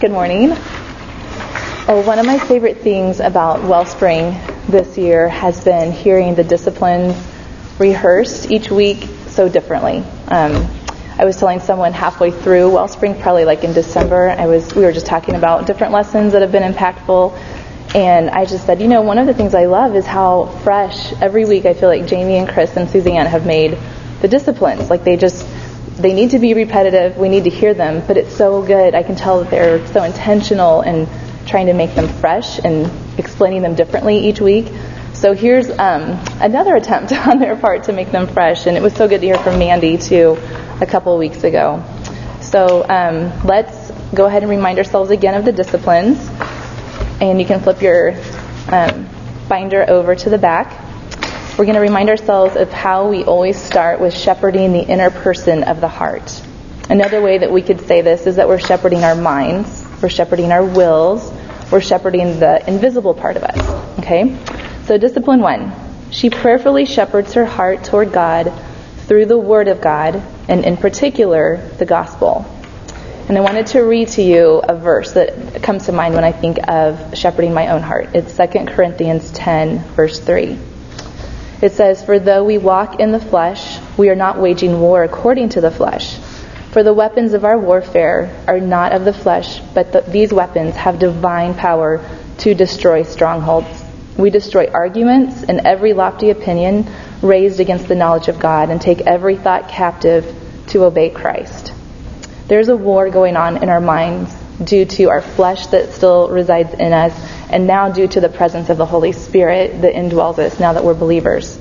Good morning. Oh, one of my favorite things about Wellspring this year has been hearing the disciplines rehearsed each week so differently. Um, I was telling someone halfway through Wellspring, probably like in December, I was we were just talking about different lessons that have been impactful, and I just said, you know, one of the things I love is how fresh every week I feel like Jamie and Chris and Suzanne have made the disciplines. Like they just they need to be repetitive. We need to hear them, but it's so good. I can tell that they're so intentional and trying to make them fresh and explaining them differently each week. So here's um, another attempt on their part to make them fresh, and it was so good to hear from Mandy too a couple weeks ago. So um, let's go ahead and remind ourselves again of the disciplines, and you can flip your um, binder over to the back. We're going to remind ourselves of how we always start with shepherding the inner person of the heart. Another way that we could say this is that we're shepherding our minds, we're shepherding our wills, we're shepherding the invisible part of us. Okay? So, discipline one. She prayerfully shepherds her heart toward God through the Word of God, and in particular, the Gospel. And I wanted to read to you a verse that comes to mind when I think of shepherding my own heart. It's 2 Corinthians 10, verse 3. It says, For though we walk in the flesh, we are not waging war according to the flesh. For the weapons of our warfare are not of the flesh, but the, these weapons have divine power to destroy strongholds. We destroy arguments and every lofty opinion raised against the knowledge of God and take every thought captive to obey Christ. There's a war going on in our minds due to our flesh that still resides in us, and now due to the presence of the Holy Spirit that indwells us now that we're believers.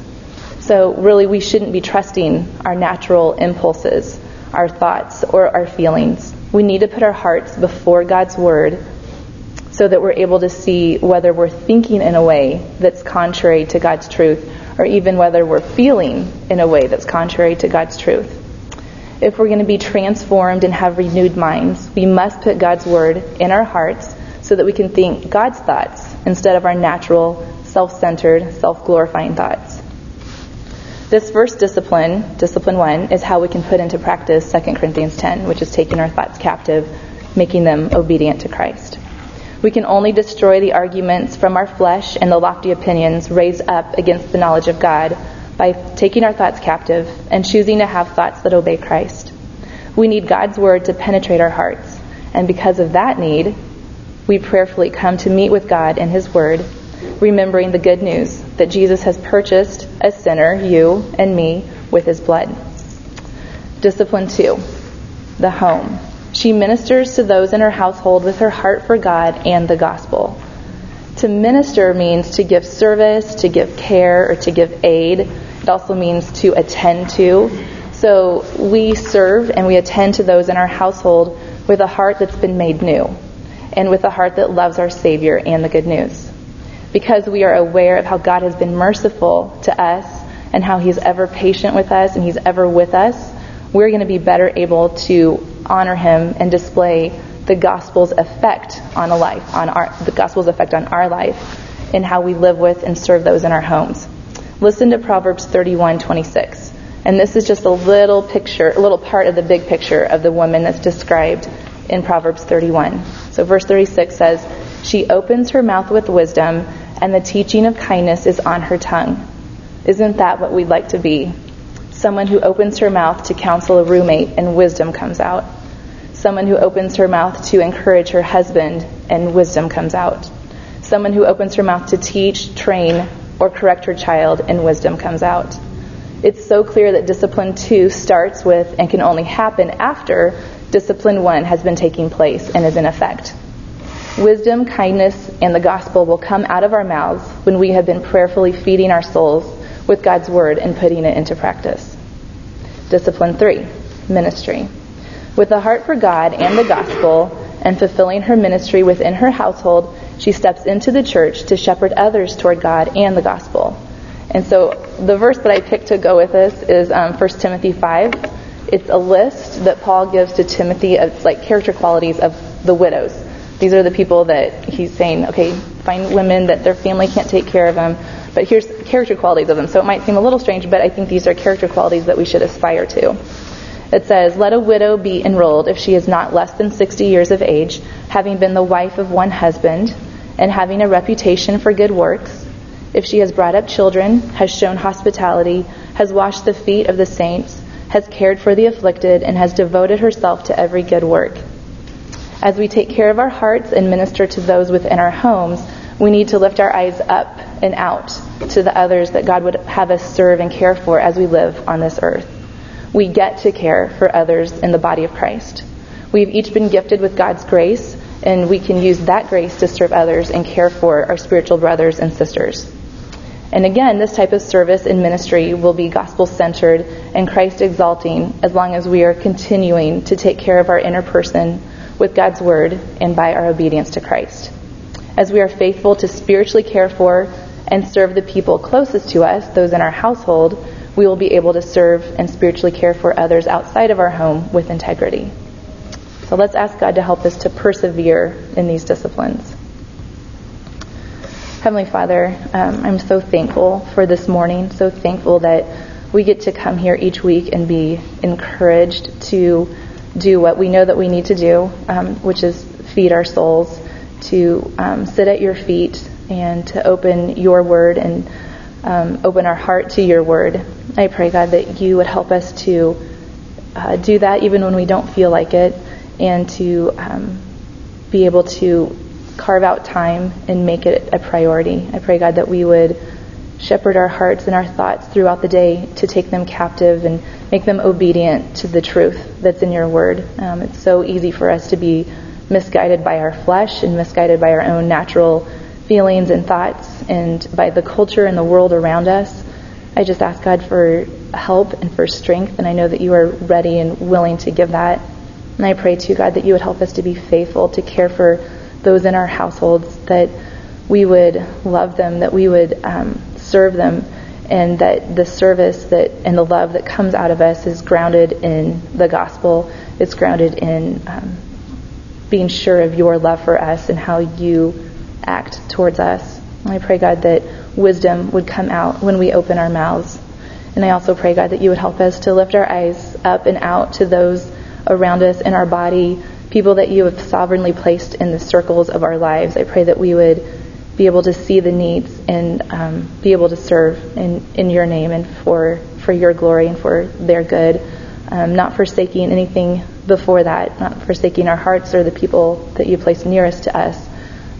So, really, we shouldn't be trusting our natural impulses, our thoughts, or our feelings. We need to put our hearts before God's Word so that we're able to see whether we're thinking in a way that's contrary to God's truth, or even whether we're feeling in a way that's contrary to God's truth. If we're going to be transformed and have renewed minds, we must put God's Word in our hearts so that we can think God's thoughts instead of our natural, self centered, self glorifying thoughts. This first discipline, discipline one, is how we can put into practice 2 Corinthians 10, which is taking our thoughts captive, making them obedient to Christ. We can only destroy the arguments from our flesh and the lofty opinions raised up against the knowledge of God by taking our thoughts captive and choosing to have thoughts that obey Christ. We need God's word to penetrate our hearts, and because of that need, we prayerfully come to meet with God in His Word, remembering the good news that Jesus has purchased a sinner, you and me, with His blood. Discipline 2 The Home. She ministers to those in her household with her heart for God and the gospel. To minister means to give service, to give care, or to give aid. It also means to attend to. So we serve and we attend to those in our household with a heart that's been made new and with a heart that loves our Savior and the good news. Because we are aware of how God has been merciful to us and how He's ever patient with us and He's ever with us, we're going to be better able to honor Him and display the gospel's effect on a life, on our, the gospel's effect on our life, in how we live with and serve those in our homes. Listen to Proverbs 31:26. And this is just a little picture, a little part of the big picture of the woman that's described in Proverbs 31. So verse 36 says, "She opens her mouth with wisdom, and the teaching of kindness is on her tongue." Isn't that what we'd like to be? Someone who opens her mouth to counsel a roommate and wisdom comes out someone who opens her mouth to encourage her husband and wisdom comes out. Someone who opens her mouth to teach, train, or correct her child and wisdom comes out. It's so clear that discipline two starts with and can only happen after discipline one has been taking place and is in effect. Wisdom, kindness, and the gospel will come out of our mouths when we have been prayerfully feeding our souls with God's word and putting it into practice. Discipline three, ministry. With a heart for God and the gospel, and fulfilling her ministry within her household, she steps into the church to shepherd others toward God and the gospel. And so the verse that I picked to go with this is um, 1 Timothy 5. It's a list that Paul gives to Timothy of like character qualities of the widows. These are the people that he's saying, okay, find women that their family can't take care of them, but here's character qualities of them. So it might seem a little strange, but I think these are character qualities that we should aspire to. It says, Let a widow be enrolled if she is not less than 60 years of age, having been the wife of one husband, and having a reputation for good works. If she has brought up children, has shown hospitality, has washed the feet of the saints, has cared for the afflicted, and has devoted herself to every good work. As we take care of our hearts and minister to those within our homes, we need to lift our eyes up and out to the others that God would have us serve and care for as we live on this earth. We get to care for others in the body of Christ. We've each been gifted with God's grace, and we can use that grace to serve others and care for our spiritual brothers and sisters. And again, this type of service and ministry will be gospel centered and Christ exalting as long as we are continuing to take care of our inner person with God's word and by our obedience to Christ. As we are faithful to spiritually care for and serve the people closest to us, those in our household, we will be able to serve and spiritually care for others outside of our home with integrity. So let's ask God to help us to persevere in these disciplines. Heavenly Father, um, I'm so thankful for this morning, so thankful that we get to come here each week and be encouraged to do what we know that we need to do, um, which is feed our souls, to um, sit at your feet and to open your word and um, open our heart to your word. I pray, God, that you would help us to uh, do that even when we don't feel like it and to um, be able to carve out time and make it a priority. I pray, God, that we would shepherd our hearts and our thoughts throughout the day to take them captive and make them obedient to the truth that's in your word. Um, it's so easy for us to be misguided by our flesh and misguided by our own natural feelings and thoughts and by the culture and the world around us. I just ask God for help and for strength, and I know that you are ready and willing to give that. And I pray to God that you would help us to be faithful, to care for those in our households, that we would love them, that we would um, serve them, and that the service that and the love that comes out of us is grounded in the gospel. It's grounded in um, being sure of your love for us and how you act towards us. And I pray, God, that wisdom would come out when we open our mouths. And I also pray, God, that you would help us to lift our eyes up and out to those around us in our body, people that you have sovereignly placed in the circles of our lives. I pray that we would be able to see the needs and um, be able to serve in, in your name and for, for your glory and for their good, um, not forsaking anything before that, not forsaking our hearts or the people that you place nearest to us.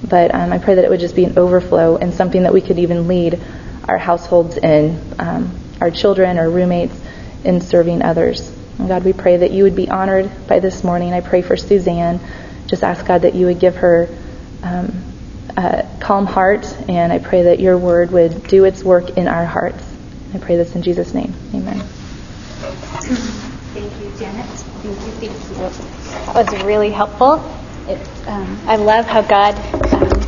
But um, I pray that it would just be an overflow and something that we could even lead our households in, um, our children or roommates in serving others. And God, we pray that you would be honored by this morning. I pray for Suzanne. Just ask God that you would give her um, a calm heart, and I pray that your word would do its work in our hearts. I pray this in Jesus' name. Amen. Thank you, Janet. Thank you, thank you. That was really helpful. It, um, I love how God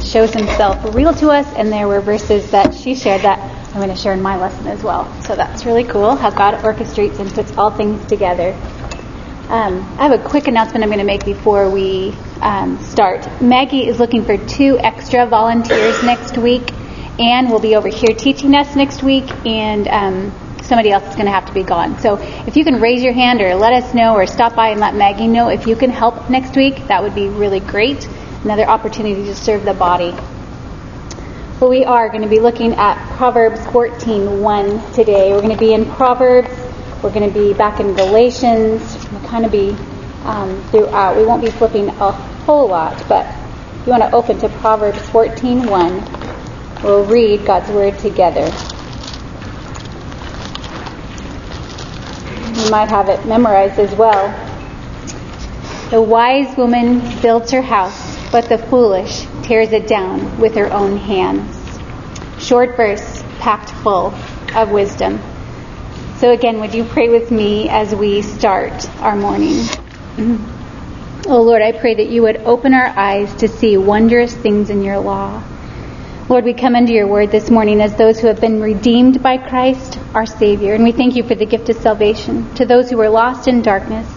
shows himself real to us, and there were verses that she shared that I'm going to share in my lesson as well. So that's really cool how God orchestrates and puts all things together. Um, I have a quick announcement I'm going to make before we um, start. Maggie is looking for two extra volunteers next week. Anne will be over here teaching us next week, and um, somebody else is going to have to be gone. So if you can raise your hand or let us know or stop by and let Maggie know if you can help next week, that would be really great. Another opportunity to serve the body. But we are going to be looking at Proverbs 14:1 today. We're going to be in Proverbs. We're going to be back in Galatians. We'll kind of be um, throughout. We won't be flipping a whole lot, but if you want to open to Proverbs 14:1, we'll read God's word together. You might have it memorized as well. The wise woman builds her house, but the foolish tears it down with her own hands. Short verse packed full of wisdom. So again, would you pray with me as we start our morning? Mm-hmm. Oh Lord, I pray that you would open our eyes to see wondrous things in your law. Lord, we come into your word this morning as those who have been redeemed by Christ, our Savior, and we thank you for the gift of salvation to those who are lost in darkness.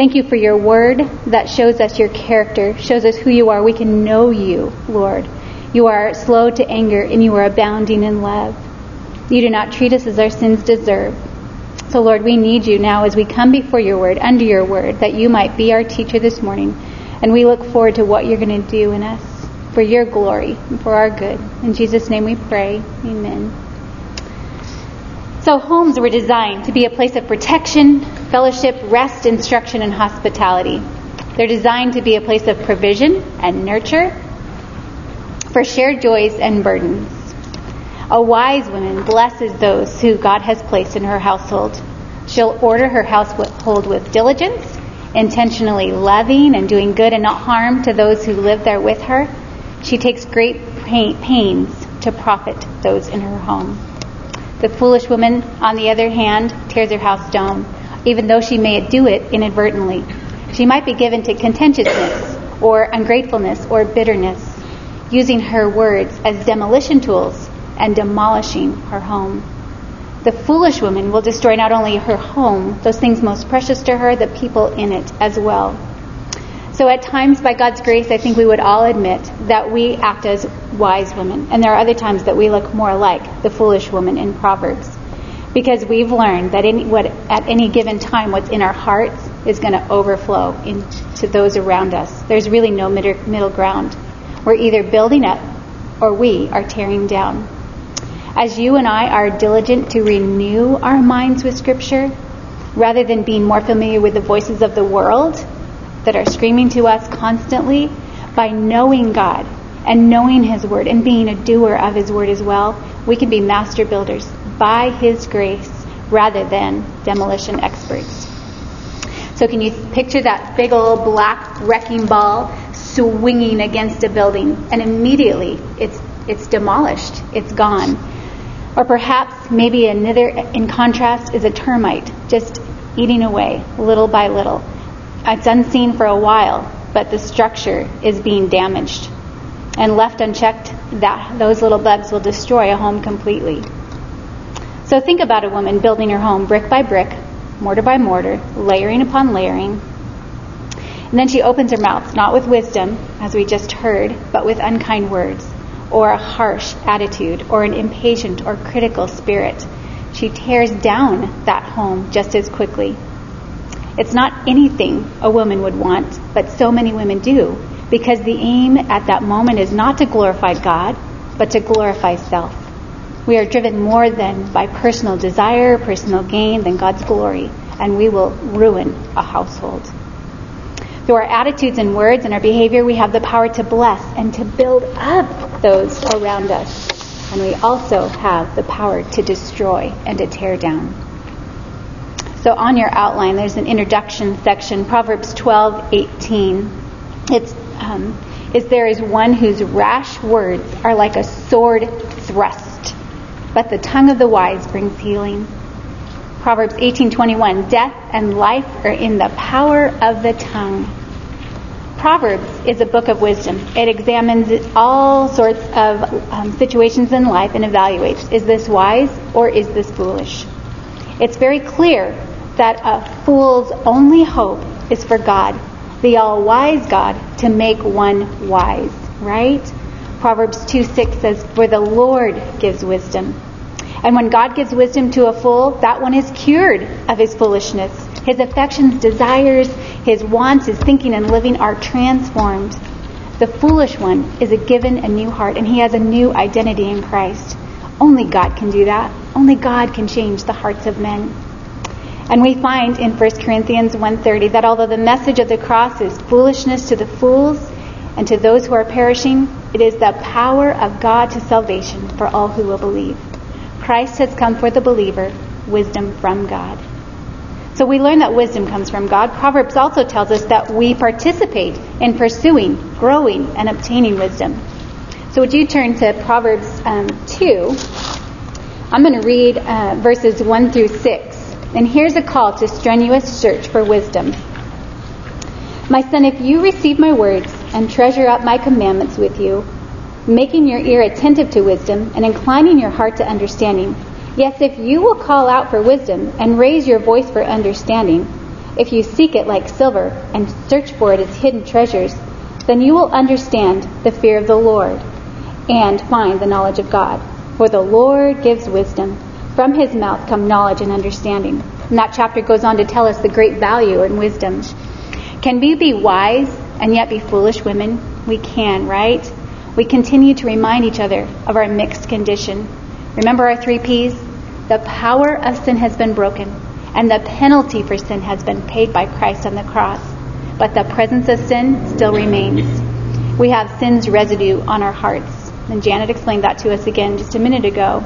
Thank you for your word that shows us your character, shows us who you are. We can know you, Lord. You are slow to anger and you are abounding in love. You do not treat us as our sins deserve. So, Lord, we need you now as we come before your word, under your word, that you might be our teacher this morning. And we look forward to what you're going to do in us for your glory and for our good. In Jesus' name we pray. Amen. So, homes were designed to be a place of protection, fellowship, rest, instruction, and hospitality. They're designed to be a place of provision and nurture for shared joys and burdens. A wise woman blesses those who God has placed in her household. She'll order her household with diligence, intentionally loving and doing good and not harm to those who live there with her. She takes great pains to profit those in her home. The foolish woman, on the other hand, tears her house down, even though she may do it inadvertently. She might be given to contentiousness or ungratefulness or bitterness, using her words as demolition tools and demolishing her home. The foolish woman will destroy not only her home, those things most precious to her, the people in it as well. So at times, by God's grace, I think we would all admit that we act as wise women. And there are other times that we look more like the foolish woman in Proverbs. Because we've learned that any, what, at any given time, what's in our hearts is going to overflow into those around us. There's really no middle, middle ground. We're either building up or we are tearing down. As you and I are diligent to renew our minds with Scripture, rather than being more familiar with the voices of the world that are screaming to us constantly, by knowing God and knowing His Word and being a doer of His Word as well, we can be master builders by His grace rather than demolition experts. So, can you picture that big old black wrecking ball swinging against a building, and immediately it's it's demolished, it's gone. Or perhaps maybe another, in contrast, is a termite just eating away little by little. It's unseen for a while, but the structure is being damaged. And left unchecked, that those little bugs will destroy a home completely. So think about a woman building her home brick by brick, mortar by mortar, layering upon layering. And then she opens her mouth, not with wisdom, as we just heard, but with unkind words or a harsh attitude or an impatient or critical spirit. She tears down that home just as quickly. It's not anything a woman would want, but so many women do, because the aim at that moment is not to glorify God, but to glorify self. We are driven more than by personal desire, personal gain, than God's glory, and we will ruin a household. Through our attitudes and words and our behavior, we have the power to bless and to build up those around us. And we also have the power to destroy and to tear down. So on your outline, there's an introduction section, Proverbs 12:18. It's um, is there is one whose rash words are like a sword thrust, but the tongue of the wise brings healing. Proverbs 18:21 Death and life are in the power of the tongue. Proverbs is a book of wisdom. It examines all sorts of um, situations in life and evaluates is this wise or is this foolish? It's very clear that a fool's only hope is for God, the all wise God, to make one wise, right? Proverbs 2 6 says, For the Lord gives wisdom. And when God gives wisdom to a fool, that one is cured of his foolishness. His affections, desires, his wants, his thinking and living are transformed. The foolish one is given a new heart and he has a new identity in Christ. Only God can do that. Only God can change the hearts of men. And we find in 1 Corinthians 1:30 that although the message of the cross is foolishness to the fools and to those who are perishing, it is the power of God to salvation for all who will believe. Christ has come for the believer, wisdom from God. So we learn that wisdom comes from God. Proverbs also tells us that we participate in pursuing, growing, and obtaining wisdom. So would you turn to Proverbs um, 2? I'm going to read uh, verses 1 through 6. And here's a call to strenuous search for wisdom. My son, if you receive my words and treasure up my commandments with you, making your ear attentive to wisdom and inclining your heart to understanding, Yes, if you will call out for wisdom and raise your voice for understanding, if you seek it like silver and search for it as hidden treasures, then you will understand the fear of the Lord and find the knowledge of God. For the Lord gives wisdom. From his mouth come knowledge and understanding. And that chapter goes on to tell us the great value in wisdom. Can we be wise and yet be foolish women? We can, right? We continue to remind each other of our mixed condition. Remember our three P's? The power of sin has been broken, and the penalty for sin has been paid by Christ on the cross. But the presence of sin still remains. We have sin's residue on our hearts. And Janet explained that to us again just a minute ago.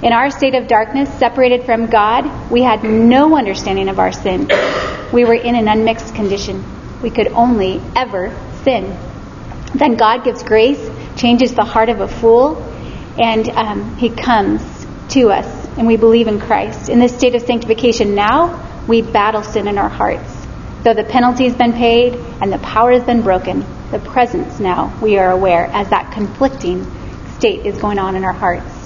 In our state of darkness, separated from God, we had no understanding of our sin. We were in an unmixed condition. We could only ever sin. Then God gives grace, changes the heart of a fool, and um, He comes to us, and we believe in Christ. In this state of sanctification now, we battle sin in our hearts. Though the penalty has been paid and the power has been broken, the presence now we are aware as that conflicting state is going on in our hearts.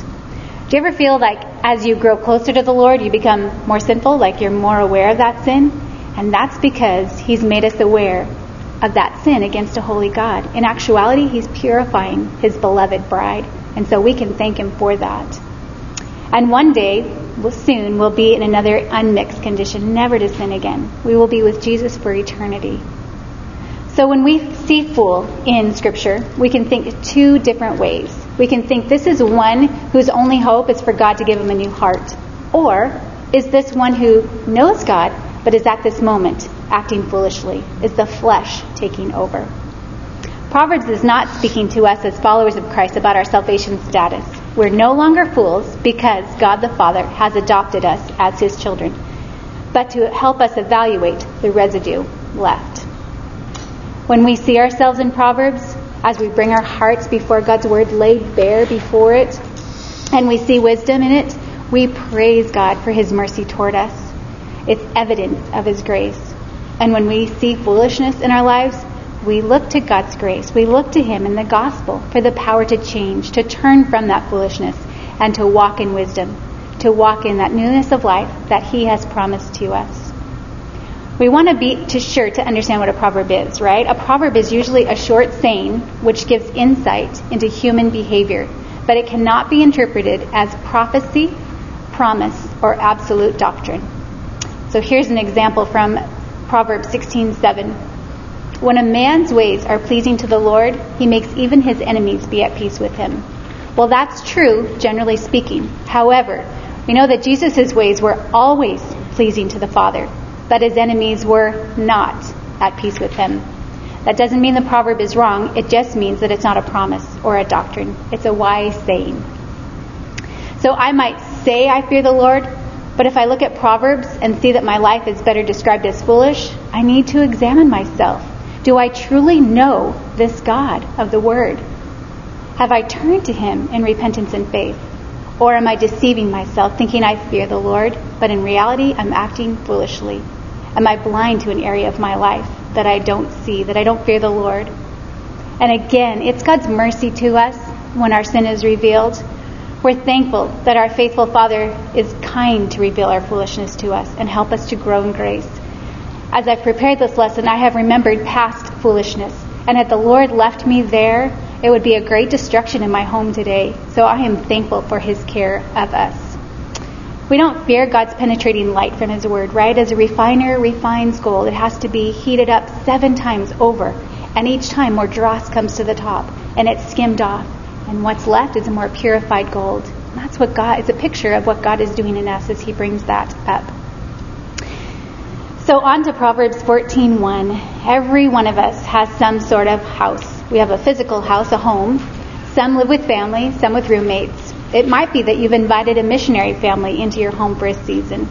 Do you ever feel like as you grow closer to the Lord, you become more sinful, like you're more aware of that sin? And that's because He's made us aware of that sin against a holy God. In actuality, He's purifying His beloved bride. And so we can thank Him for that. And one day, soon, we'll be in another unmixed condition, never to sin again. We will be with Jesus for eternity. So when we see fool in Scripture, we can think two different ways. We can think this is one whose only hope is for God to give him a new heart. Or is this one who knows God, but is at this moment acting foolishly? Is the flesh taking over? Proverbs is not speaking to us as followers of Christ about our salvation status. We're no longer fools because God the Father has adopted us as his children, but to help us evaluate the residue left. When we see ourselves in Proverbs, as we bring our hearts before God's word laid bare before it, and we see wisdom in it, we praise God for his mercy toward us. It's evidence of his grace. And when we see foolishness in our lives, we look to God's grace. We look to him in the gospel for the power to change, to turn from that foolishness, and to walk in wisdom, to walk in that newness of life that he has promised to us. We want to be to sure to understand what a proverb is, right? A proverb is usually a short saying which gives insight into human behavior, but it cannot be interpreted as prophecy, promise, or absolute doctrine. So here's an example from Proverbs 16:7. When a man's ways are pleasing to the Lord, he makes even his enemies be at peace with him. Well, that's true, generally speaking. However, we know that Jesus' ways were always pleasing to the Father that his enemies were not at peace with him. That doesn't mean the proverb is wrong, it just means that it's not a promise or a doctrine. It's a wise saying. So I might say I fear the Lord, but if I look at Proverbs and see that my life is better described as foolish, I need to examine myself. Do I truly know this God of the Word? Have I turned to Him in repentance and faith? Or am I deceiving myself, thinking I fear the Lord, but in reality I'm acting foolishly? Am I blind to an area of my life that I don't see, that I don't fear the Lord? And again, it's God's mercy to us when our sin is revealed. We're thankful that our faithful Father is kind to reveal our foolishness to us and help us to grow in grace. As I've prepared this lesson, I have remembered past foolishness. And had the Lord left me there, it would be a great destruction in my home today. So I am thankful for his care of us. We don't fear God's penetrating light from His Word, right? As a refiner refines gold, it has to be heated up seven times over. And each time more dross comes to the top and it's skimmed off. And what's left is a more purified gold. And that's what God, it's a picture of what God is doing in us as He brings that up. So on to Proverbs 14:1. Every one of us has some sort of house. We have a physical house, a home. Some live with family, some with roommates. It might be that you've invited a missionary family into your home for a season,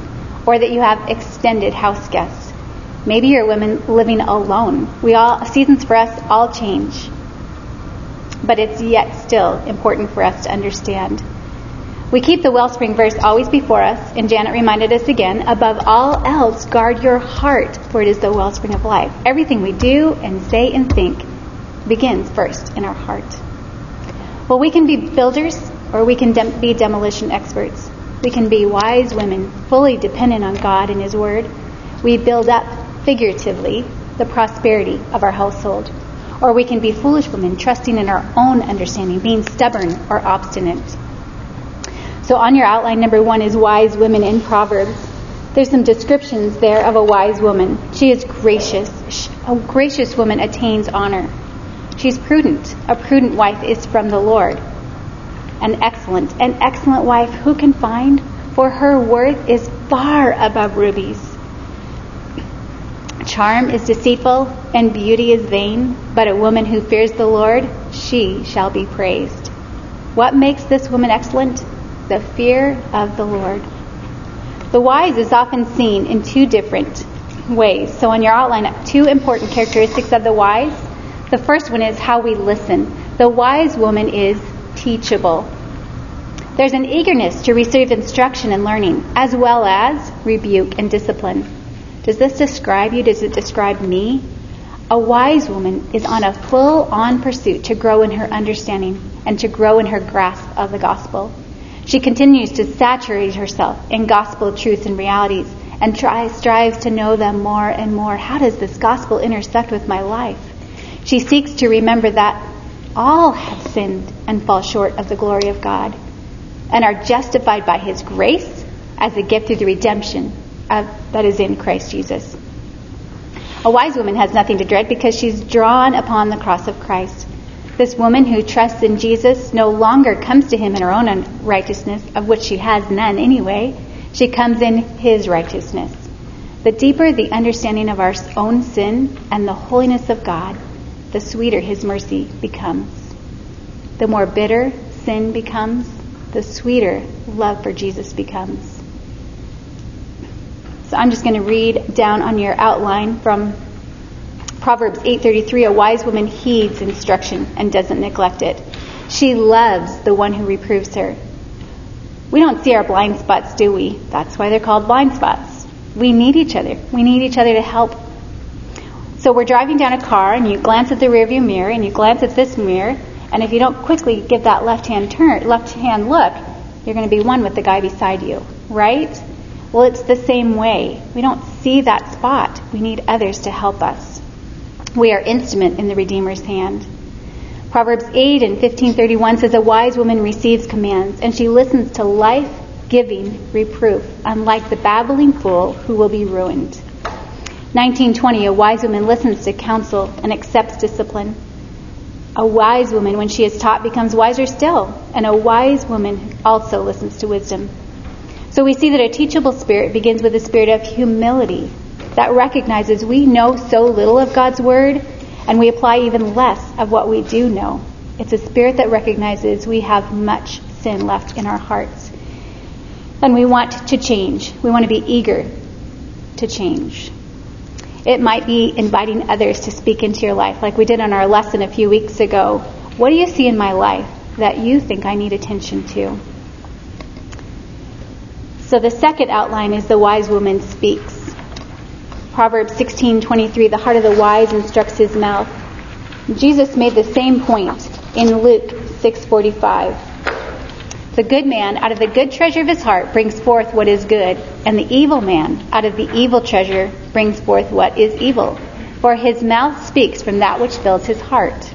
or that you have extended house guests. Maybe you're women living alone. We all seasons for us all change. But it's yet still important for us to understand. We keep the wellspring verse always before us, and Janet reminded us again, above all else, guard your heart, for it is the wellspring of life. Everything we do and say and think begins first in our heart. Well, we can be builders or we can dem- be demolition experts. We can be wise women, fully dependent on God and His Word. We build up, figuratively, the prosperity of our household. Or we can be foolish women, trusting in our own understanding, being stubborn or obstinate. So on your outline, number one is wise women in Proverbs. there's some descriptions there of a wise woman. She is gracious. A gracious woman attains honor. She's prudent. A prudent wife is from the Lord. An excellent, an excellent wife who can find? For her worth is far above rubies. Charm is deceitful and beauty is vain, but a woman who fears the Lord, she shall be praised. What makes this woman excellent? The fear of the Lord. The wise is often seen in two different ways. So, on your outline, two important characteristics of the wise. The first one is how we listen. The wise woman is teachable. There's an eagerness to receive instruction and learning, as well as rebuke and discipline. Does this describe you? Does it describe me? A wise woman is on a full on pursuit to grow in her understanding and to grow in her grasp of the gospel. She continues to saturate herself in gospel truths and realities and tries, strives to know them more and more. How does this gospel intersect with my life? She seeks to remember that all have sinned and fall short of the glory of God and are justified by his grace as a gift through the redemption of, that is in Christ Jesus. A wise woman has nothing to dread because she's drawn upon the cross of Christ. This woman who trusts in Jesus no longer comes to him in her own righteousness, of which she has none anyway. She comes in his righteousness. The deeper the understanding of our own sin and the holiness of God, the sweeter his mercy becomes. The more bitter sin becomes, the sweeter love for Jesus becomes. So I'm just going to read down on your outline from Proverbs 8:33, a wise woman heeds instruction and doesn't neglect it. She loves the one who reproves her. We don't see our blind spots, do we? That's why they're called blind spots. We need each other. We need each other to help. So we're driving down a car and you glance at the rearview mirror and you glance at this mirror and if you don't quickly give that left hand turn, left hand look, you're going to be one with the guy beside you, right? Well, it's the same way. We don't see that spot. We need others to help us. We are instrument in the Redeemer's hand. Proverbs 8 and 1531 says, A wise woman receives commands, and she listens to life giving reproof, unlike the babbling fool who will be ruined. 1920, a wise woman listens to counsel and accepts discipline. A wise woman, when she is taught, becomes wiser still, and a wise woman also listens to wisdom. So we see that a teachable spirit begins with a spirit of humility, that recognizes we know so little of God's Word and we apply even less of what we do know. It's a spirit that recognizes we have much sin left in our hearts. And we want to change. We want to be eager to change. It might be inviting others to speak into your life, like we did on our lesson a few weeks ago. What do you see in my life that you think I need attention to? So the second outline is the wise woman speaks. Proverbs 16:23, the heart of the wise instructs his mouth. Jesus made the same point in Luke 6:45. The good man out of the good treasure of his heart brings forth what is good, and the evil man out of the evil treasure brings forth what is evil. For his mouth speaks from that which fills his heart.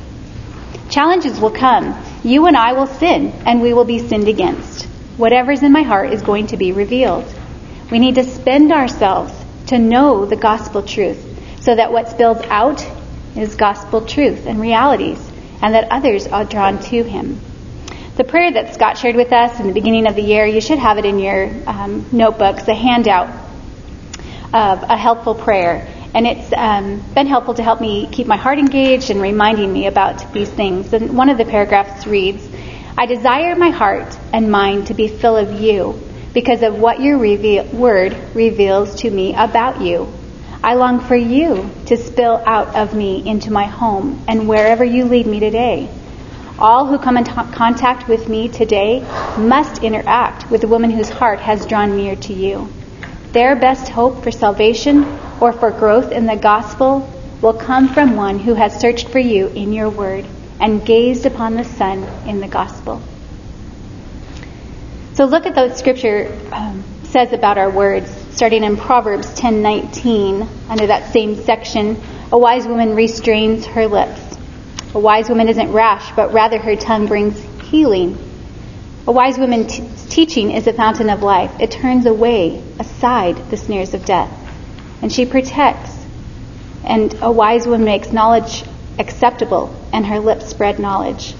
Challenges will come. You and I will sin, and we will be sinned against. Whatever's in my heart is going to be revealed. We need to spend ourselves to know the gospel truth so that what spills out is gospel truth and realities and that others are drawn to him. The prayer that Scott shared with us in the beginning of the year, you should have it in your um, notebooks, a handout of a helpful prayer. And it's um, been helpful to help me keep my heart engaged and reminding me about these things. And one of the paragraphs reads, I desire my heart and mind to be full of you because of what your reveal, word reveals to me about you. I long for you to spill out of me into my home and wherever you lead me today. All who come in t- contact with me today must interact with the woman whose heart has drawn near to you. Their best hope for salvation or for growth in the gospel will come from one who has searched for you in your word and gazed upon the Son in the gospel. So look at what Scripture um, says about our words, starting in Proverbs 10:19, under that same section. A wise woman restrains her lips. A wise woman isn't rash, but rather her tongue brings healing. A wise woman's t- teaching is a fountain of life. It turns away, aside, the snares of death. And she protects. And a wise woman makes knowledge acceptable, and her lips spread knowledge.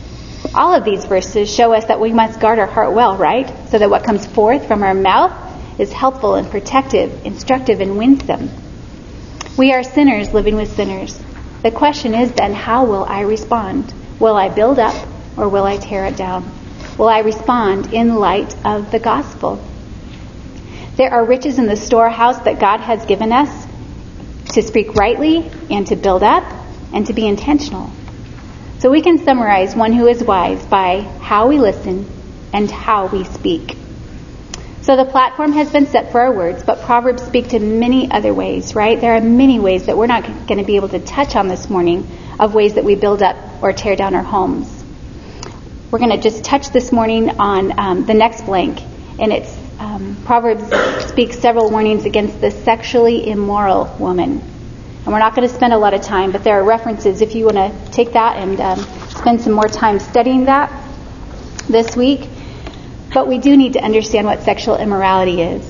All of these verses show us that we must guard our heart well, right? So that what comes forth from our mouth is helpful and protective, instructive and winsome. We are sinners living with sinners. The question is then, how will I respond? Will I build up or will I tear it down? Will I respond in light of the gospel? There are riches in the storehouse that God has given us to speak rightly and to build up and to be intentional. So we can summarize one who is wise by how we listen and how we speak. So the platform has been set for our words, but Proverbs speak to many other ways, right? There are many ways that we're not going to be able to touch on this morning of ways that we build up or tear down our homes. We're going to just touch this morning on um, the next blank, and it's um, Proverbs speaks several warnings against the sexually immoral woman. And we're not going to spend a lot of time, but there are references if you want to take that and um, spend some more time studying that this week. But we do need to understand what sexual immorality is.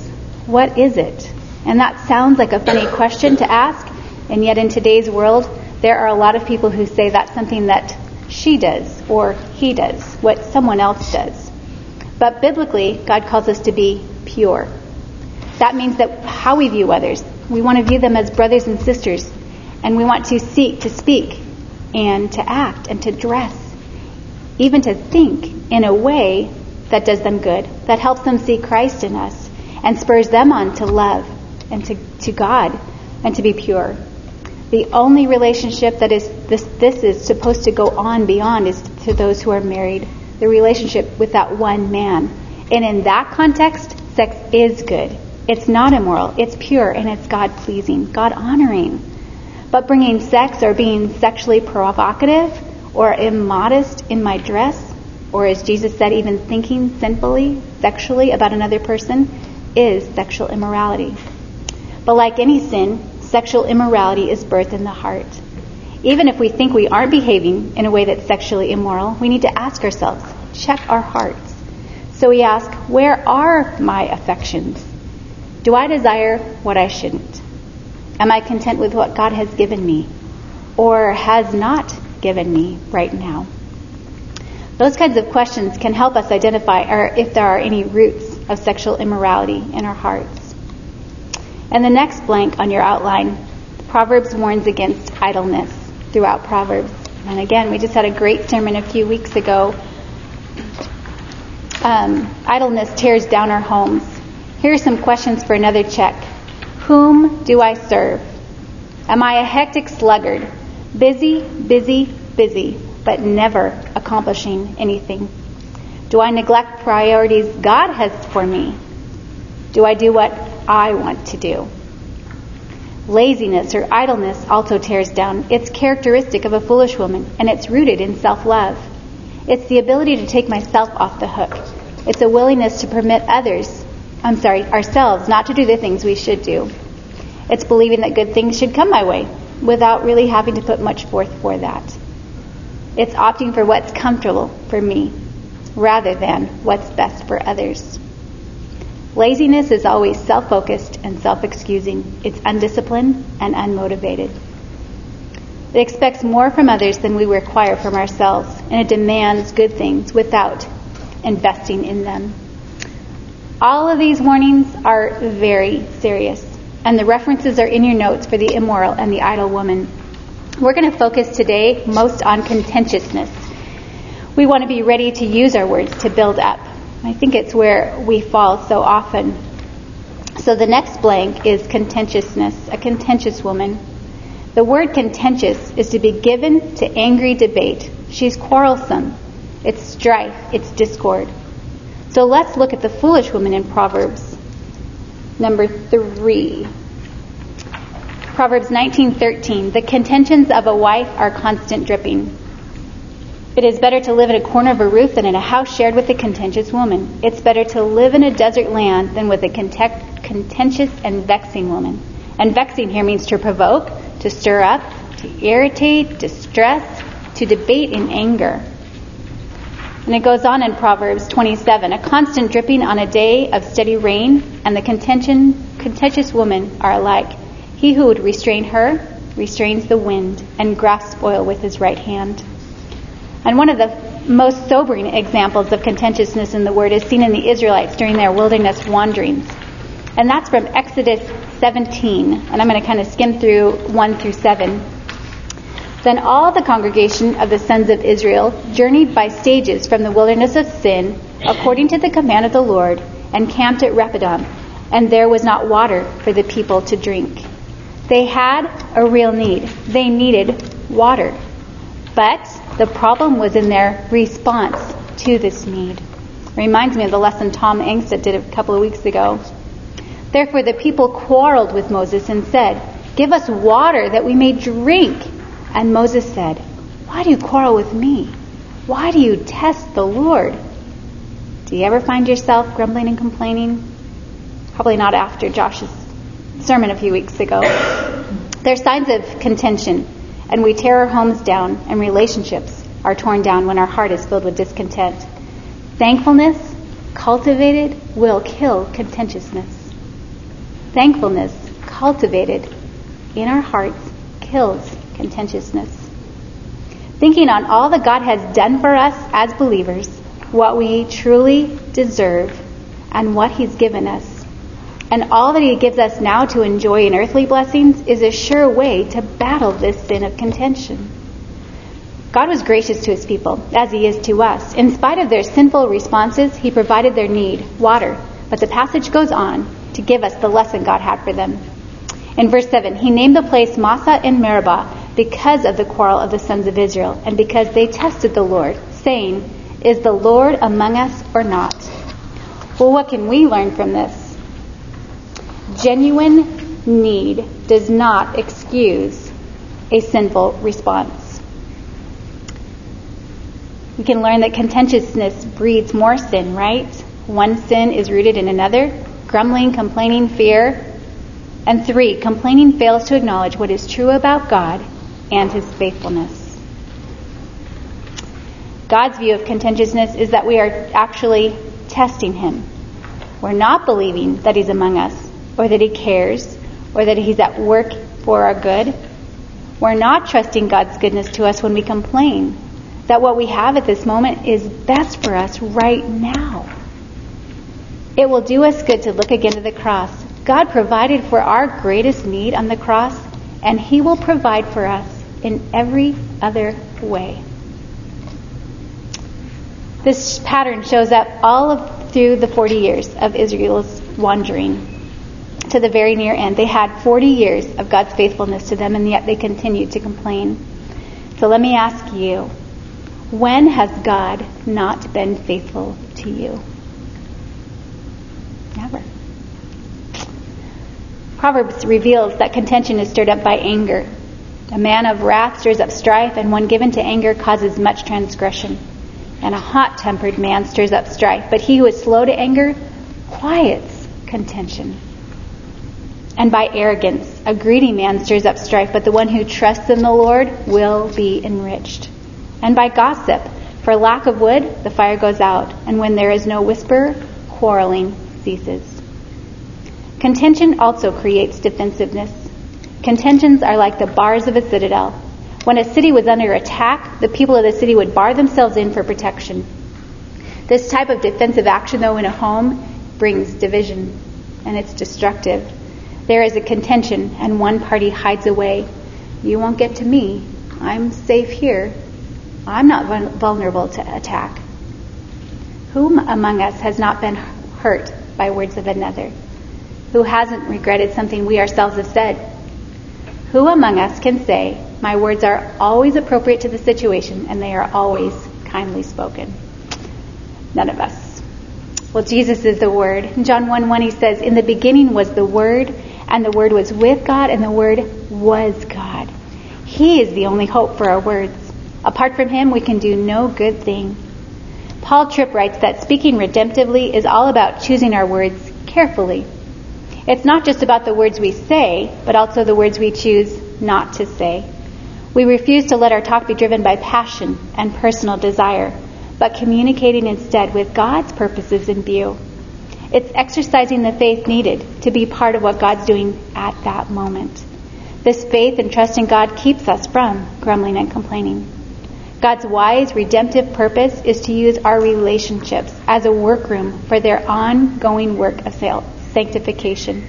What is it? And that sounds like a funny question to ask, and yet in today's world, there are a lot of people who say that's something that she does or he does, what someone else does. But biblically, God calls us to be pure. That means that how we view others, we want to view them as brothers and sisters, and we want to seek to speak and to act and to dress, even to think in a way that does them good, that helps them see Christ in us, and spurs them on to love and to, to God and to be pure. The only relationship that is this, this is supposed to go on beyond is to those who are married, the relationship with that one man. And in that context, sex is good. It's not immoral. It's pure and it's God pleasing, God honoring. But bringing sex or being sexually provocative or immodest in my dress, or as Jesus said, even thinking sinfully, sexually about another person, is sexual immorality. But like any sin, sexual immorality is birthed in the heart. Even if we think we aren't behaving in a way that's sexually immoral, we need to ask ourselves, check our hearts. So we ask, where are my affections? Do I desire what I shouldn't? Am I content with what God has given me or has not given me right now? Those kinds of questions can help us identify if there are any roots of sexual immorality in our hearts. And the next blank on your outline, Proverbs warns against idleness throughout Proverbs. And again, we just had a great sermon a few weeks ago. Um, idleness tears down our homes. Here are some questions for another check. Whom do I serve? Am I a hectic sluggard? Busy, busy, busy, but never accomplishing anything? Do I neglect priorities God has for me? Do I do what I want to do? Laziness or idleness also tears down. It's characteristic of a foolish woman, and it's rooted in self-love. It's the ability to take myself off the hook. It's a willingness to permit others, I'm sorry, ourselves not to do the things we should do. It's believing that good things should come my way without really having to put much forth for that. It's opting for what's comfortable for me rather than what's best for others. Laziness is always self focused and self excusing. It's undisciplined and unmotivated. It expects more from others than we require from ourselves, and it demands good things without investing in them. All of these warnings are very serious, and the references are in your notes for the immoral and the idle woman. We're going to focus today most on contentiousness. We want to be ready to use our words to build up I think it's where we fall so often. So the next blank is contentiousness, a contentious woman. The word contentious is to be given to angry debate. She's quarrelsome. It's strife. It's discord. So let's look at the foolish woman in Proverbs. Number three. Proverbs 19:13. The contentions of a wife are constant dripping. It is better to live in a corner of a roof than in a house shared with a contentious woman. It's better to live in a desert land than with a contentious and vexing woman. And vexing here means to provoke, to stir up, to irritate, distress, to debate in anger. And it goes on in Proverbs 27 A constant dripping on a day of steady rain, and the contention, contentious woman are alike. He who would restrain her restrains the wind and grasps oil with his right hand. And one of the most sobering examples of contentiousness in the Word is seen in the Israelites during their wilderness wanderings. And that's from Exodus 17. And I'm going to kind of skim through 1 through 7. Then all the congregation of the sons of Israel journeyed by stages from the wilderness of Sin, according to the command of the Lord, and camped at Rephidim. And there was not water for the people to drink. They had a real need. They needed water. But the problem was in their response to this need. Reminds me of the lesson Tom Angst did a couple of weeks ago. Therefore the people quarreled with Moses and said, Give us water that we may drink. And Moses said, Why do you quarrel with me? Why do you test the Lord? Do you ever find yourself grumbling and complaining? Probably not after Josh's sermon a few weeks ago. There's signs of contention, and we tear our homes down, and relationships are torn down when our heart is filled with discontent. Thankfulness, cultivated, will kill contentiousness. Thankfulness, cultivated in our hearts, kills contentiousness. Thinking on all that God has done for us as believers, what we truly deserve, and what He's given us, and all that He gives us now to enjoy in earthly blessings is a sure way to battle this sin of contention. God was gracious to His people, as He is to us. In spite of their sinful responses, He provided their need, water. But the passage goes on to give us the lesson God had for them. In verse 7, He named the place Massah in Meribah because of the quarrel of the sons of Israel, and because they tested the Lord, saying, Is the Lord among us or not? Well, what can we learn from this? Genuine need does not excuse a sinful response. We can learn that contentiousness breeds more sin, right? One sin is rooted in another grumbling, complaining, fear. And three, complaining fails to acknowledge what is true about God and his faithfulness. God's view of contentiousness is that we are actually testing him. We're not believing that he's among us, or that he cares, or that he's at work for our good. We're not trusting God's goodness to us when we complain that what we have at this moment is best for us right now. It will do us good to look again to the cross. God provided for our greatest need on the cross, and he will provide for us in every other way. This pattern shows up all of, through the 40 years of Israel's wandering to the very near end. They had 40 years of God's faithfulness to them, and yet they continued to complain. So let me ask you, when has God not been faithful to you? Never. Proverbs reveals that contention is stirred up by anger. A man of wrath stirs up strife, and one given to anger causes much transgression. And a hot tempered man stirs up strife, but he who is slow to anger quiets contention. And by arrogance, a greedy man stirs up strife, but the one who trusts in the Lord will be enriched. And by gossip, for lack of wood, the fire goes out, and when there is no whisper, quarreling ceases. Contention also creates defensiveness. Contentions are like the bars of a citadel. When a city was under attack, the people of the city would bar themselves in for protection. This type of defensive action, though, in a home brings division, and it's destructive. There is a contention, and one party hides away. You won't get to me. I'm safe here. I'm not vulnerable to attack. Whom among us has not been hurt by words of another? Who hasn't regretted something we ourselves have said? Who among us can say, My words are always appropriate to the situation and they are always kindly spoken? None of us. Well, Jesus is the Word. In John 1 1, he says, In the beginning was the Word, and the Word was with God, and the Word was God. He is the only hope for our words. Apart from Him, we can do no good thing. Paul Tripp writes that speaking redemptively is all about choosing our words carefully it's not just about the words we say, but also the words we choose not to say. We refuse to let our talk be driven by passion and personal desire, but communicating instead with God's purposes in view. It's exercising the faith needed to be part of what God's doing at that moment. This faith and trust in God keeps us from grumbling and complaining. God's wise, redemptive purpose is to use our relationships as a workroom for their ongoing work of sanctification.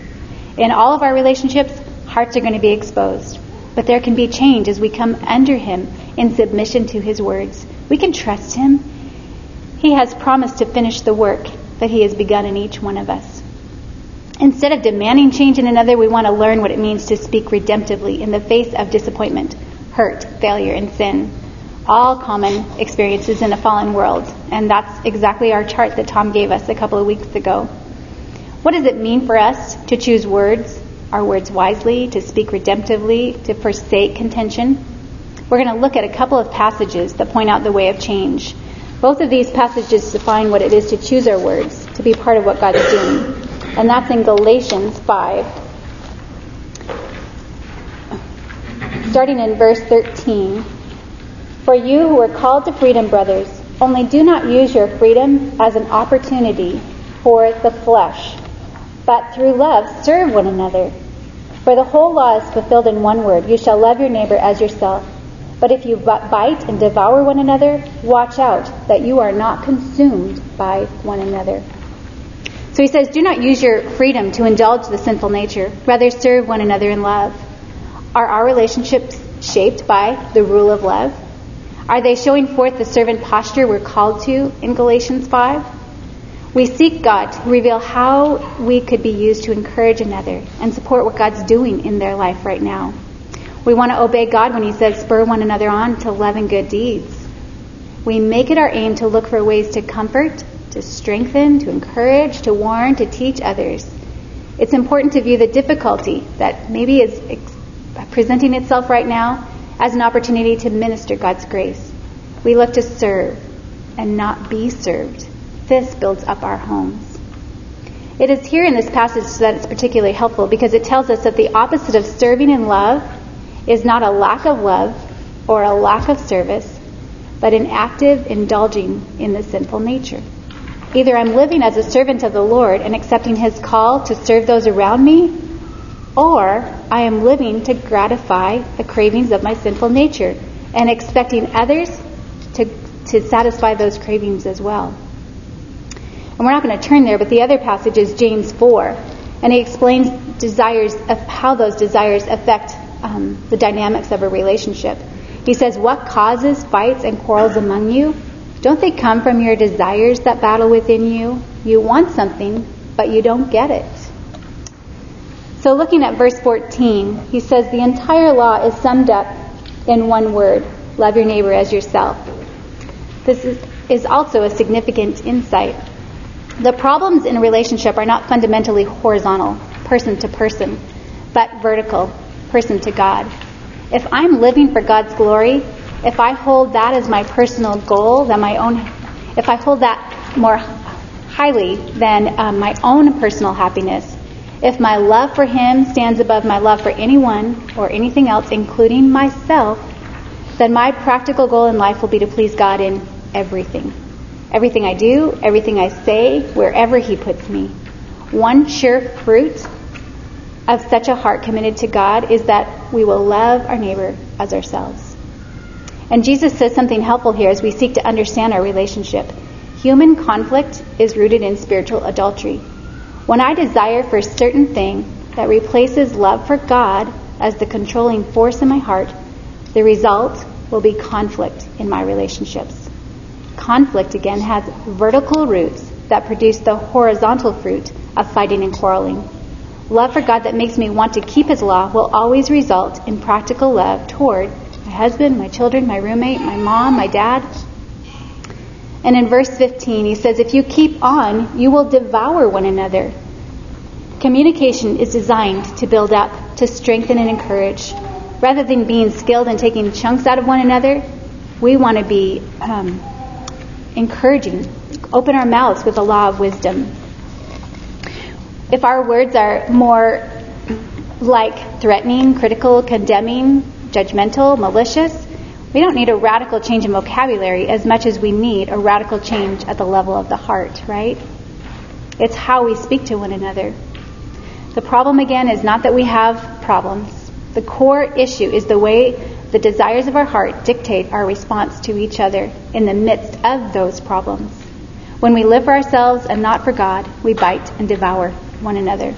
In all of our relationships, hearts are going to be exposed, but there can be change as we come under Him in submission to His words. We can trust Him. He has promised to finish the work that He has begun in each one of us. Instead of demanding change in another, we want to learn what it means to speak redemptively in the face of disappointment, hurt, failure, and sin. All common experiences in a fallen world. And that's exactly our chart that Tom gave us a couple of weeks ago. What does it mean for us to choose words, our words wisely, to speak redemptively, to forsake contention? We're going to look at a couple of passages that point out the way of change. Both of these passages define what it is to choose our words, to be part of what God is doing and that's in Galatians 5. Starting in verse 13. For you who are called to freedom, brothers, only do not use your freedom as an opportunity for the flesh, but through love serve one another. For the whole law is fulfilled in one word you shall love your neighbor as yourself. But if you bite and devour one another, watch out that you are not consumed by one another. So he says, Do not use your freedom to indulge the sinful nature. Rather, serve one another in love. Are our relationships shaped by the rule of love? Are they showing forth the servant posture we're called to in Galatians 5? We seek God to reveal how we could be used to encourage another and support what God's doing in their life right now. We want to obey God when He says, spur one another on to love and good deeds. We make it our aim to look for ways to comfort to strengthen, to encourage, to warn, to teach others. It's important to view the difficulty that maybe is presenting itself right now as an opportunity to minister God's grace. We look to serve and not be served. This builds up our homes. It is here in this passage that it's particularly helpful because it tells us that the opposite of serving in love is not a lack of love or a lack of service, but an active indulging in the sinful nature. Either I'm living as a servant of the Lord and accepting his call to serve those around me, or I am living to gratify the cravings of my sinful nature and expecting others to, to satisfy those cravings as well. And we're not going to turn there, but the other passage is James 4, and he explains desires of how those desires affect um, the dynamics of a relationship. He says, What causes fights and quarrels among you? Don't they come from your desires that battle within you? You want something, but you don't get it. So, looking at verse 14, he says the entire law is summed up in one word love your neighbor as yourself. This is, is also a significant insight. The problems in a relationship are not fundamentally horizontal, person to person, but vertical, person to God. If I'm living for God's glory, if I hold that as my personal goal, then my own, if I hold that more highly than um, my own personal happiness, if my love for Him stands above my love for anyone or anything else, including myself, then my practical goal in life will be to please God in everything. Everything I do, everything I say, wherever He puts me. One sure fruit of such a heart committed to God is that we will love our neighbor as ourselves. And Jesus says something helpful here as we seek to understand our relationship. Human conflict is rooted in spiritual adultery. When I desire for a certain thing that replaces love for God as the controlling force in my heart, the result will be conflict in my relationships. Conflict, again, has vertical roots that produce the horizontal fruit of fighting and quarreling. Love for God that makes me want to keep His law will always result in practical love toward my husband, my children, my roommate, my mom, my dad. And in verse 15, he says, If you keep on, you will devour one another. Communication is designed to build up, to strengthen and encourage. Rather than being skilled and taking chunks out of one another, we want to be um, encouraging, open our mouths with the law of wisdom. If our words are more like threatening, critical, condemning, judgmental, malicious, We don't need a radical change in vocabulary as much as we need a radical change at the level of the heart, right? It's how we speak to one another. The problem again is not that we have problems. The core issue is the way the desires of our heart dictate our response to each other in the midst of those problems. When we live for ourselves and not for God, we bite and devour one another.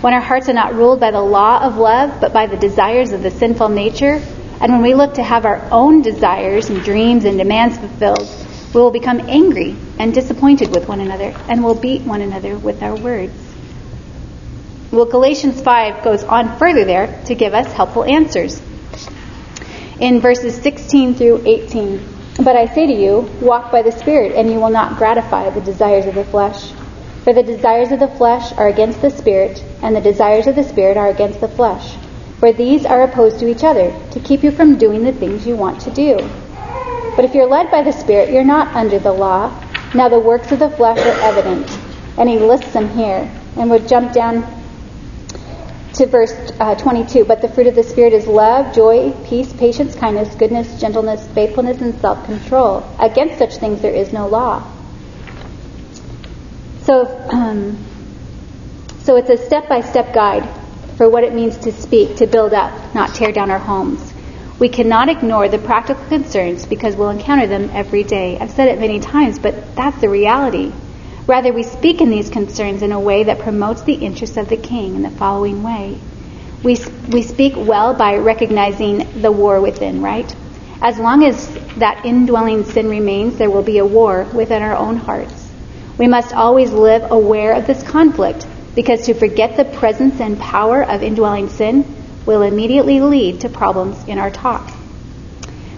When our hearts are not ruled by the law of love, but by the desires of the sinful nature, and when we look to have our own desires and dreams and demands fulfilled, we will become angry and disappointed with one another and will beat one another with our words. Well, Galatians 5 goes on further there to give us helpful answers. In verses 16 through 18, but I say to you, walk by the Spirit, and you will not gratify the desires of the flesh. For the desires of the flesh are against the Spirit, and the desires of the Spirit are against the flesh. For these are opposed to each other, to keep you from doing the things you want to do. But if you're led by the Spirit, you're not under the law. Now the works of the flesh are evident. And he lists them here. And we'll jump down to verse uh, 22. But the fruit of the Spirit is love, joy, peace, patience, kindness, goodness, gentleness, faithfulness, and self control. Against such things there is no law. So, um, so it's a step by step guide for what it means to speak, to build up, not tear down our homes. We cannot ignore the practical concerns because we'll encounter them every day. I've said it many times, but that's the reality. Rather, we speak in these concerns in a way that promotes the interests of the king in the following way. We, we speak well by recognizing the war within, right? As long as that indwelling sin remains, there will be a war within our own hearts. We must always live aware of this conflict because to forget the presence and power of indwelling sin will immediately lead to problems in our talk.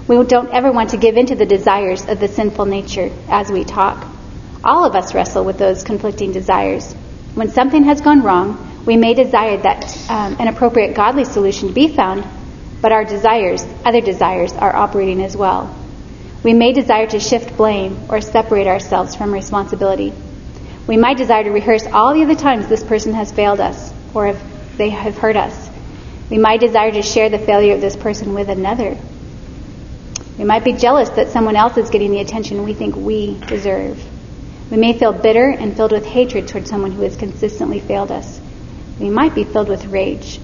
We don't ever want to give in to the desires of the sinful nature as we talk. All of us wrestle with those conflicting desires. When something has gone wrong, we may desire that um, an appropriate godly solution be found, but our desires, other desires, are operating as well. We may desire to shift blame or separate ourselves from responsibility. We might desire to rehearse all the other times this person has failed us or if they have hurt us. We might desire to share the failure of this person with another. We might be jealous that someone else is getting the attention we think we deserve. We may feel bitter and filled with hatred toward someone who has consistently failed us. We might be filled with rage.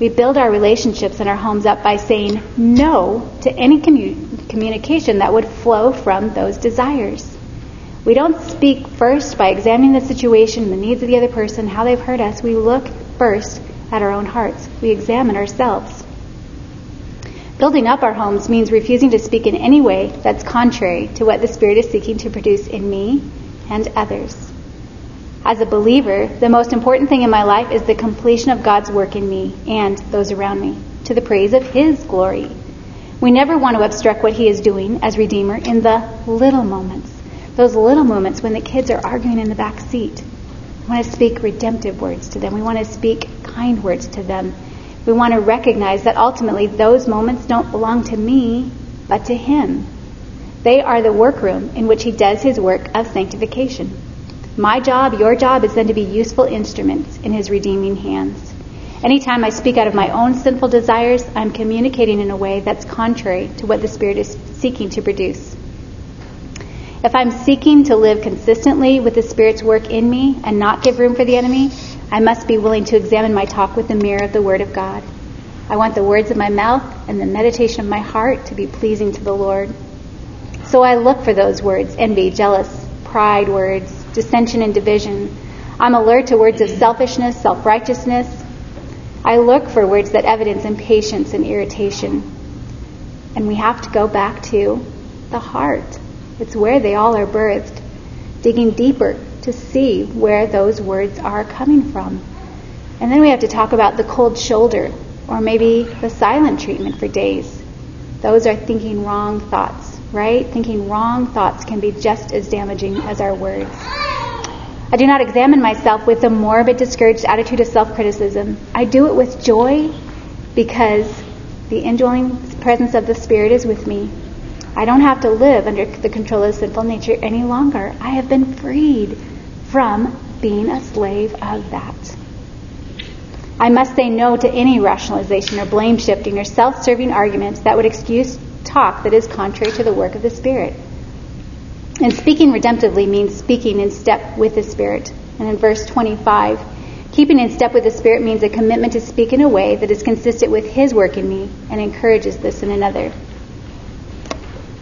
We build our relationships and our homes up by saying no to any commu- communication that would flow from those desires. We don't speak first by examining the situation, the needs of the other person, how they've hurt us. We look first at our own hearts. We examine ourselves. Building up our homes means refusing to speak in any way that's contrary to what the Spirit is seeking to produce in me and others. As a believer, the most important thing in my life is the completion of God's work in me and those around me, to the praise of His glory. We never want to obstruct what He is doing as Redeemer in the little moments those little moments when the kids are arguing in the back seat. We want to speak redemptive words to them. We want to speak kind words to them. We want to recognize that ultimately those moments don't belong to me, but to Him. They are the workroom in which He does His work of sanctification. My job, your job, is then to be useful instruments in His redeeming hands. Anytime I speak out of my own sinful desires, I'm communicating in a way that's contrary to what the Spirit is seeking to produce. If I'm seeking to live consistently with the Spirit's work in me and not give room for the enemy, I must be willing to examine my talk with the mirror of the Word of God. I want the words of my mouth and the meditation of my heart to be pleasing to the Lord. So I look for those words envy, jealous, pride words, dissension and division. I'm alert to words of selfishness, self righteousness. I look for words that evidence impatience and irritation. And we have to go back to the heart. It's where they all are birthed, digging deeper to see where those words are coming from. And then we have to talk about the cold shoulder, or maybe the silent treatment for days. Those are thinking wrong thoughts, right? Thinking wrong thoughts can be just as damaging as our words. I do not examine myself with a morbid, discouraged attitude of self criticism. I do it with joy because the indwelling presence of the Spirit is with me I don't have to live under the control of sinful nature any longer. I have been freed from being a slave of that. I must say no to any rationalization or blame shifting or self serving arguments that would excuse talk that is contrary to the work of the Spirit. And speaking redemptively means speaking in step with the Spirit. And in verse 25, keeping in step with the Spirit means a commitment to speak in a way that is consistent with His work in me and encourages this in another.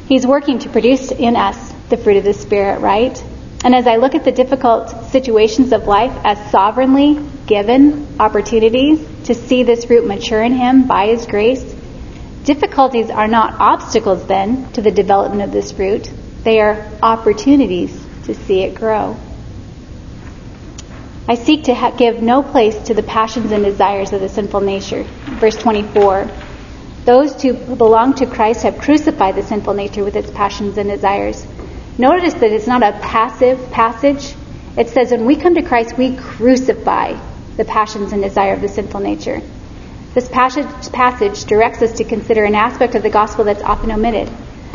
He's working to produce in us the fruit of the Spirit, right? And as I look at the difficult situations of life as sovereignly given opportunities to see this fruit mature in Him by His grace, difficulties are not obstacles then to the development of this fruit. They are opportunities to see it grow. I seek to ha- give no place to the passions and desires of the sinful nature. Verse 24. Those who belong to Christ have crucified the sinful nature with its passions and desires. Notice that it's not a passive passage. It says when we come to Christ, we crucify the passions and desire of the sinful nature. This passage, passage directs us to consider an aspect of the gospel that's often omitted.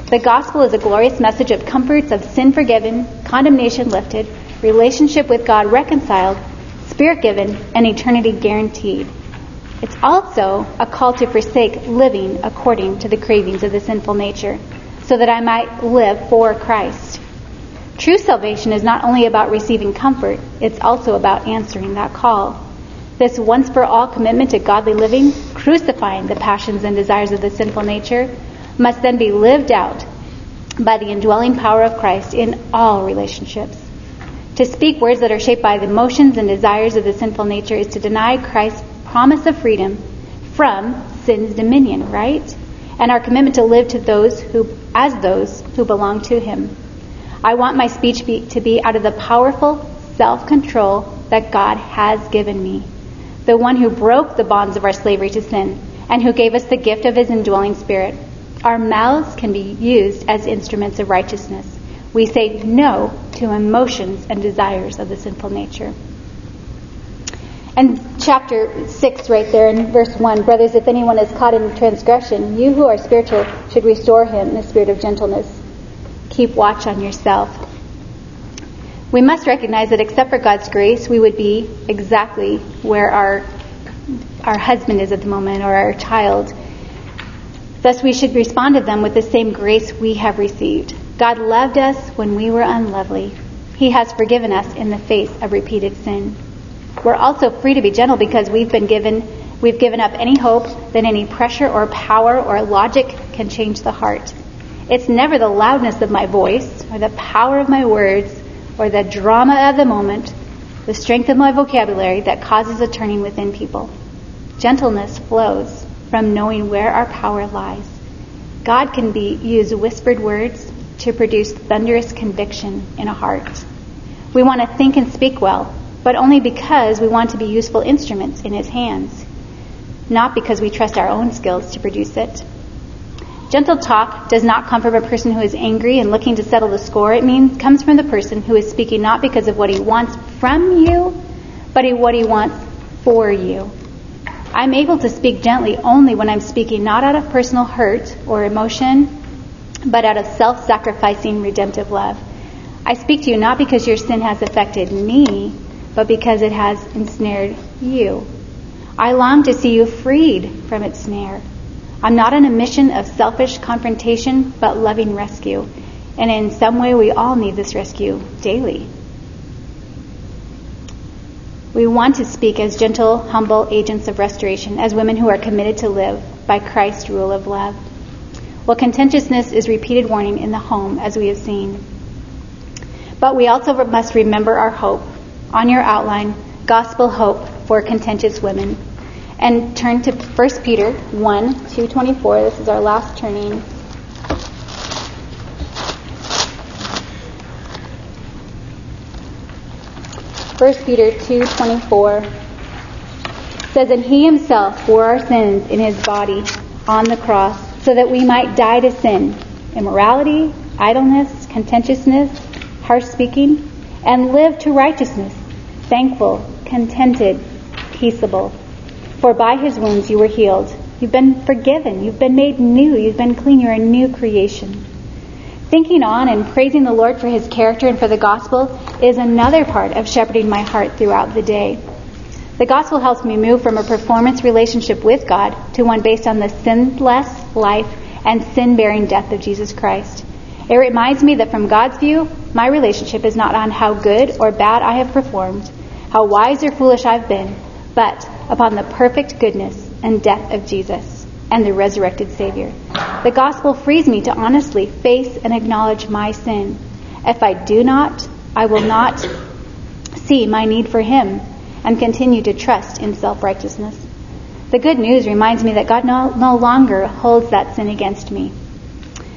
The gospel is a glorious message of comforts of sin forgiven, condemnation lifted, relationship with God reconciled, spirit given, and eternity guaranteed. It's also a call to forsake living according to the cravings of the sinful nature so that I might live for Christ. True salvation is not only about receiving comfort, it's also about answering that call. This once for all commitment to godly living, crucifying the passions and desires of the sinful nature, must then be lived out by the indwelling power of Christ in all relationships. To speak words that are shaped by the emotions and desires of the sinful nature is to deny Christ's promise of freedom from sin's dominion, right? And our commitment to live to those who as those who belong to him. I want my speech be, to be out of the powerful self-control that God has given me. The one who broke the bonds of our slavery to sin and who gave us the gift of his indwelling spirit. Our mouths can be used as instruments of righteousness. We say no to emotions and desires of the sinful nature. And chapter 6, right there in verse 1 Brothers, if anyone is caught in transgression, you who are spiritual should restore him in a spirit of gentleness. Keep watch on yourself. We must recognize that except for God's grace, we would be exactly where our, our husband is at the moment or our child. Thus, we should respond to them with the same grace we have received. God loved us when we were unlovely. He has forgiven us in the face of repeated sin. We're also free to be gentle because we've been given we've given up any hope that any pressure or power or logic can change the heart. It's never the loudness of my voice or the power of my words or the drama of the moment, the strength of my vocabulary that causes a turning within people. Gentleness flows from knowing where our power lies. God can be use whispered words to produce thunderous conviction in a heart. We want to think and speak well, but only because we want to be useful instruments in His hands, not because we trust our own skills to produce it. Gentle talk does not come from a person who is angry and looking to settle the score. It means comes from the person who is speaking not because of what he wants from you, but what he wants for you. I'm able to speak gently only when I'm speaking not out of personal hurt or emotion, but out of self-sacrificing redemptive love. I speak to you not because your sin has affected me, but because it has ensnared you. I long to see you freed from its snare. I'm not on a mission of selfish confrontation, but loving rescue. And in some way, we all need this rescue daily. We want to speak as gentle, humble agents of restoration, as women who are committed to live by Christ's rule of love. Well, contentiousness is repeated warning in the home, as we have seen. But we also must remember our hope on your outline, gospel hope for contentious women. And turn to 1 Peter 1, 224. This is our last turning. First Peter 2:24 says, "And he himself bore our sins in his body on the cross, so that we might die to sin, immorality, idleness, contentiousness, harsh speaking, and live to righteousness, thankful, contented, peaceable. For by his wounds you were healed. You've been forgiven. You've been made new. You've been clean. You're a new creation. Thinking on and praising the Lord for his character and for the gospel is another part of shepherding my heart throughout the day. The gospel helps me move from a performance relationship with God to one based on the sinless life and sin bearing death of Jesus Christ. It reminds me that from God's view, my relationship is not on how good or bad I have performed, how wise or foolish I've been, but upon the perfect goodness and death of Jesus and the resurrected Savior. The gospel frees me to honestly face and acknowledge my sin. If I do not, I will not see my need for Him and continue to trust in self righteousness. The good news reminds me that God no, no longer holds that sin against me.